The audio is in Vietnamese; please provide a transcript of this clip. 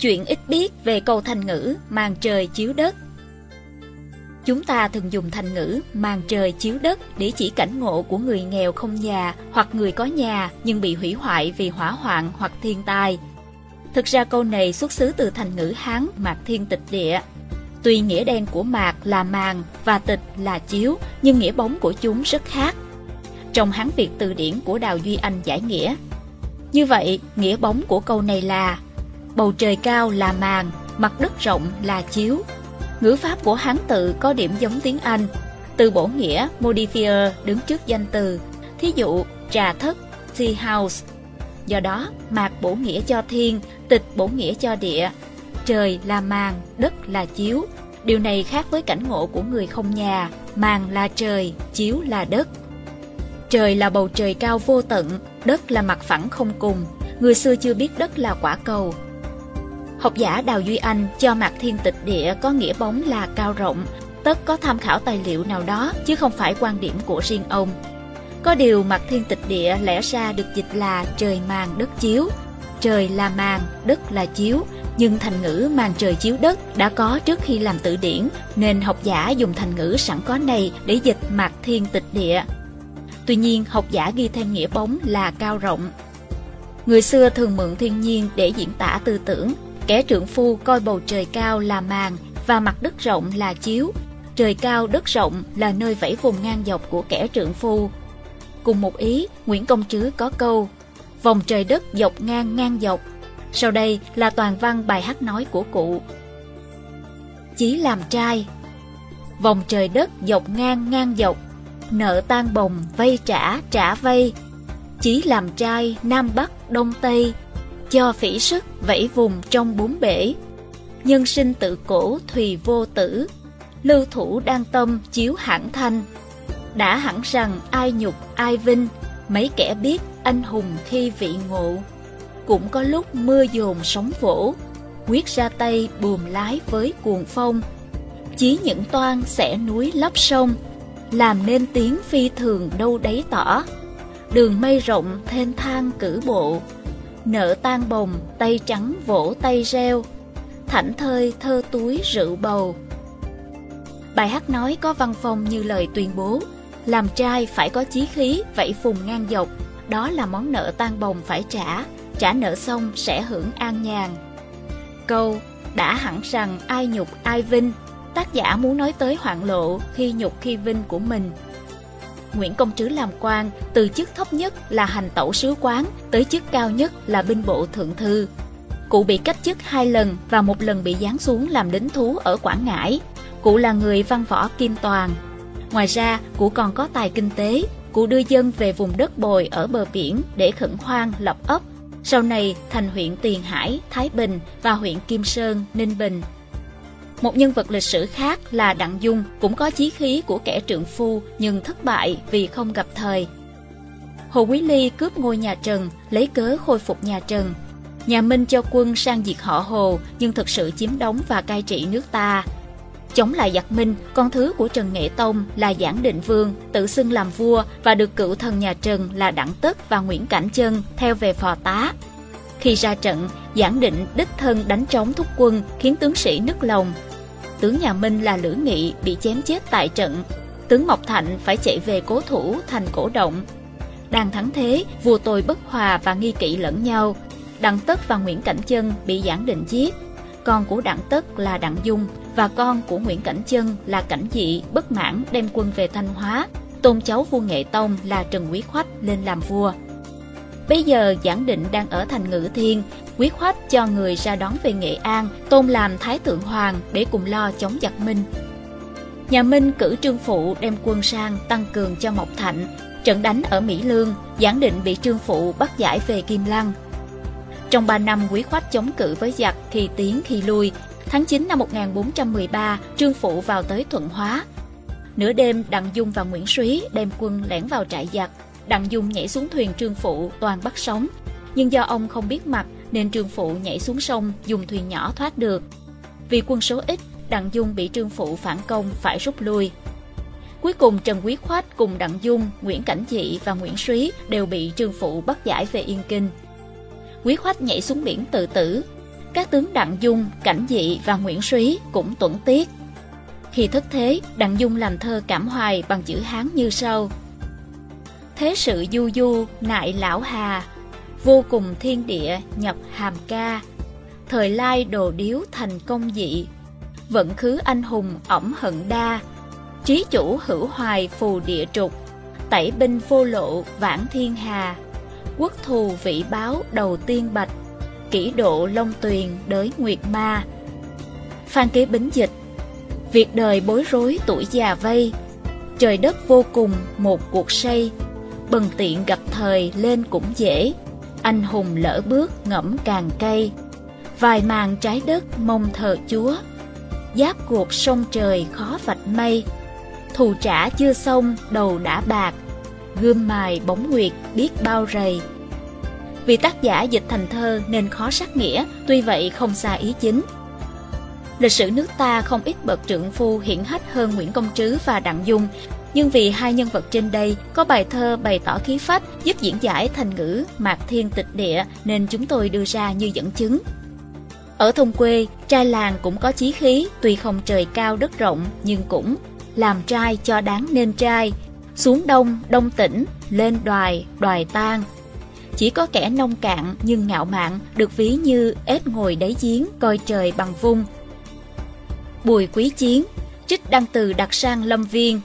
Chuyện ít biết về câu thành ngữ màn trời chiếu đất. Chúng ta thường dùng thành ngữ màn trời chiếu đất để chỉ cảnh ngộ của người nghèo không nhà hoặc người có nhà nhưng bị hủy hoại vì hỏa hoạn hoặc thiên tai. Thực ra câu này xuất xứ từ thành ngữ Hán Mạc Thiên Tịch Địa. Tuy nghĩa đen của mạc là màn và tịch là chiếu, nhưng nghĩa bóng của chúng rất khác. Trong Hán Việt từ điển của Đào Duy Anh giải nghĩa. Như vậy, nghĩa bóng của câu này là bầu trời cao là màn, mặt đất rộng là chiếu. Ngữ pháp của Hán tự có điểm giống tiếng Anh. Từ bổ nghĩa modifier đứng trước danh từ. Thí dụ, trà thất, tea house. Do đó, mạc bổ nghĩa cho thiên, tịch bổ nghĩa cho địa. Trời là màn, đất là chiếu. Điều này khác với cảnh ngộ của người không nhà, màn là trời, chiếu là đất. Trời là bầu trời cao vô tận, đất là mặt phẳng không cùng. Người xưa chưa biết đất là quả cầu, Học giả Đào Duy Anh cho mặt thiên tịch địa có nghĩa bóng là cao rộng, tất có tham khảo tài liệu nào đó chứ không phải quan điểm của riêng ông. Có điều mặt thiên tịch địa lẽ ra được dịch là trời màn đất chiếu. Trời là màn, đất là chiếu, nhưng thành ngữ màn trời chiếu đất đã có trước khi làm tự điển, nên học giả dùng thành ngữ sẵn có này để dịch mặt thiên tịch địa. Tuy nhiên, học giả ghi thêm nghĩa bóng là cao rộng. Người xưa thường mượn thiên nhiên để diễn tả tư tưởng, Kẻ trượng phu coi bầu trời cao là màn và mặt đất rộng là chiếu. Trời cao đất rộng là nơi vẫy vùng ngang dọc của kẻ trượng phu. Cùng một ý, Nguyễn Công Trứ có câu Vòng trời đất dọc ngang ngang dọc. Sau đây là toàn văn bài hát nói của cụ. Chí làm trai Vòng trời đất dọc ngang ngang dọc Nợ tan bồng vây trả trả vây Chí làm trai Nam Bắc Đông Tây cho phỉ sức vẫy vùng trong bốn bể. Nhân sinh tự cổ thùy vô tử, lưu thủ đang tâm chiếu hãn thanh. Đã hẳn rằng ai nhục ai vinh, mấy kẻ biết anh hùng khi vị ngộ. Cũng có lúc mưa dồn sóng vỗ, quyết ra tay buồm lái với cuồng phong. Chí những toan sẽ núi lấp sông, làm nên tiếng phi thường đâu đấy tỏ. Đường mây rộng thênh thang cử bộ, nợ tan bồng, tay trắng vỗ tay reo, thảnh thơi thơ túi rượu bầu. Bài hát nói có văn phong như lời tuyên bố, làm trai phải có chí khí, vậy phùng ngang dọc, đó là món nợ tan bồng phải trả, trả nợ xong sẽ hưởng an nhàn. Câu đã hẳn rằng ai nhục ai vinh, tác giả muốn nói tới hoạn lộ khi nhục khi vinh của mình Nguyễn Công Trứ làm quan, từ chức thấp nhất là hành tẩu sứ quán tới chức cao nhất là binh bộ thượng thư. Cụ bị cách chức hai lần và một lần bị giáng xuống làm lính thú ở Quảng Ngãi. Cụ là người văn võ kim toàn. Ngoài ra, cụ còn có tài kinh tế. Cụ đưa dân về vùng đất bồi ở bờ biển để khẩn hoang lập ấp. Sau này thành huyện Tiền Hải, Thái Bình và huyện Kim Sơn, Ninh Bình một nhân vật lịch sử khác là Đặng Dung cũng có chí khí của kẻ trượng phu nhưng thất bại vì không gặp thời. Hồ Quý Ly cướp ngôi nhà Trần, lấy cớ khôi phục nhà Trần. Nhà Minh cho quân sang diệt họ Hồ nhưng thực sự chiếm đóng và cai trị nước ta. Chống lại giặc Minh, con thứ của Trần Nghệ Tông là Giảng Định Vương, tự xưng làm vua và được cựu thần nhà Trần là Đặng Tất và Nguyễn Cảnh Chân theo về phò tá. Khi ra trận, Giảng Định đích thân đánh trống thúc quân khiến tướng sĩ nức lòng, tướng nhà Minh là Lữ Nghị bị chém chết tại trận. Tướng Mộc Thạnh phải chạy về cố thủ thành cổ động. Đang thắng thế, vua tôi bất hòa và nghi kỵ lẫn nhau. Đặng Tất và Nguyễn Cảnh Chân bị giảng định giết. Con của Đặng Tất là Đặng Dung và con của Nguyễn Cảnh Chân là Cảnh Dị bất mãn đem quân về Thanh Hóa. Tôn cháu vua Nghệ Tông là Trần Quý Khoách lên làm vua. Bây giờ Giảng Định đang ở thành Ngự Thiên quyết hoách cho người ra đón về Nghệ An, tôn làm Thái Thượng Hoàng để cùng lo chống giặc Minh. Nhà Minh cử trương phụ đem quân sang tăng cường cho Mộc Thạnh. Trận đánh ở Mỹ Lương, Giảng Định bị trương phụ bắt giải về Kim Lăng. Trong 3 năm quý khoách chống cự với giặc khi tiến khi lui, tháng 9 năm 1413, trương phụ vào tới Thuận Hóa. Nửa đêm, Đặng Dung và Nguyễn Súy đem quân lẻn vào trại giặc. Đặng Dung nhảy xuống thuyền trương phụ toàn bắt sống. Nhưng do ông không biết mặt nên Trương Phụ nhảy xuống sông dùng thuyền nhỏ thoát được. Vì quân số ít, Đặng Dung bị Trương Phụ phản công phải rút lui. Cuối cùng Trần Quý Khoách cùng Đặng Dung, Nguyễn Cảnh Dị và Nguyễn Súy đều bị Trương Phụ bắt giải về Yên Kinh. Quý Khoách nhảy xuống biển tự tử. các tướng Đặng Dung, Cảnh Dị và Nguyễn Súy cũng tuẫn tiết. Khi thất thế, Đặng Dung làm thơ cảm hoài bằng chữ Hán như sau. Thế sự du du, nại lão hà, vô cùng thiên địa nhập hàm ca. Thời lai đồ điếu thành công dị, vận khứ anh hùng ẩm hận đa. Trí chủ hữu hoài phù địa trục, tẩy binh vô lộ vãng thiên hà. Quốc thù vị báo đầu tiên bạch, kỷ độ long tuyền đới nguyệt ma. Phan Kế Bính dịch Việc đời bối rối tuổi già vây, trời đất vô cùng một cuộc say, bần tiện gặp thời lên cũng dễ, anh hùng lỡ bước ngẫm càng cây. Vài màn trái đất mong thờ chúa, giáp cuộc sông trời khó vạch mây, thù trả chưa xong đầu đã bạc, gươm mài bóng nguyệt biết bao rầy. Vì tác giả dịch thành thơ nên khó sắc nghĩa, tuy vậy không xa ý chính. Lịch sử nước ta không ít bậc trượng phu hiển hách hơn Nguyễn Công Trứ và Đặng Dung, nhưng vì hai nhân vật trên đây có bài thơ bày tỏ khí phách giúp diễn giải thành ngữ mạc thiên tịch địa nên chúng tôi đưa ra như dẫn chứng. Ở thôn quê, trai làng cũng có chí khí, tuy không trời cao đất rộng nhưng cũng làm trai cho đáng nên trai, xuống đông, đông tỉnh, lên đoài, đoài tan. Chỉ có kẻ nông cạn nhưng ngạo mạn được ví như ếch ngồi đáy giếng coi trời bằng vung. Bùi quý chiến, trích đăng từ đặt sang lâm viên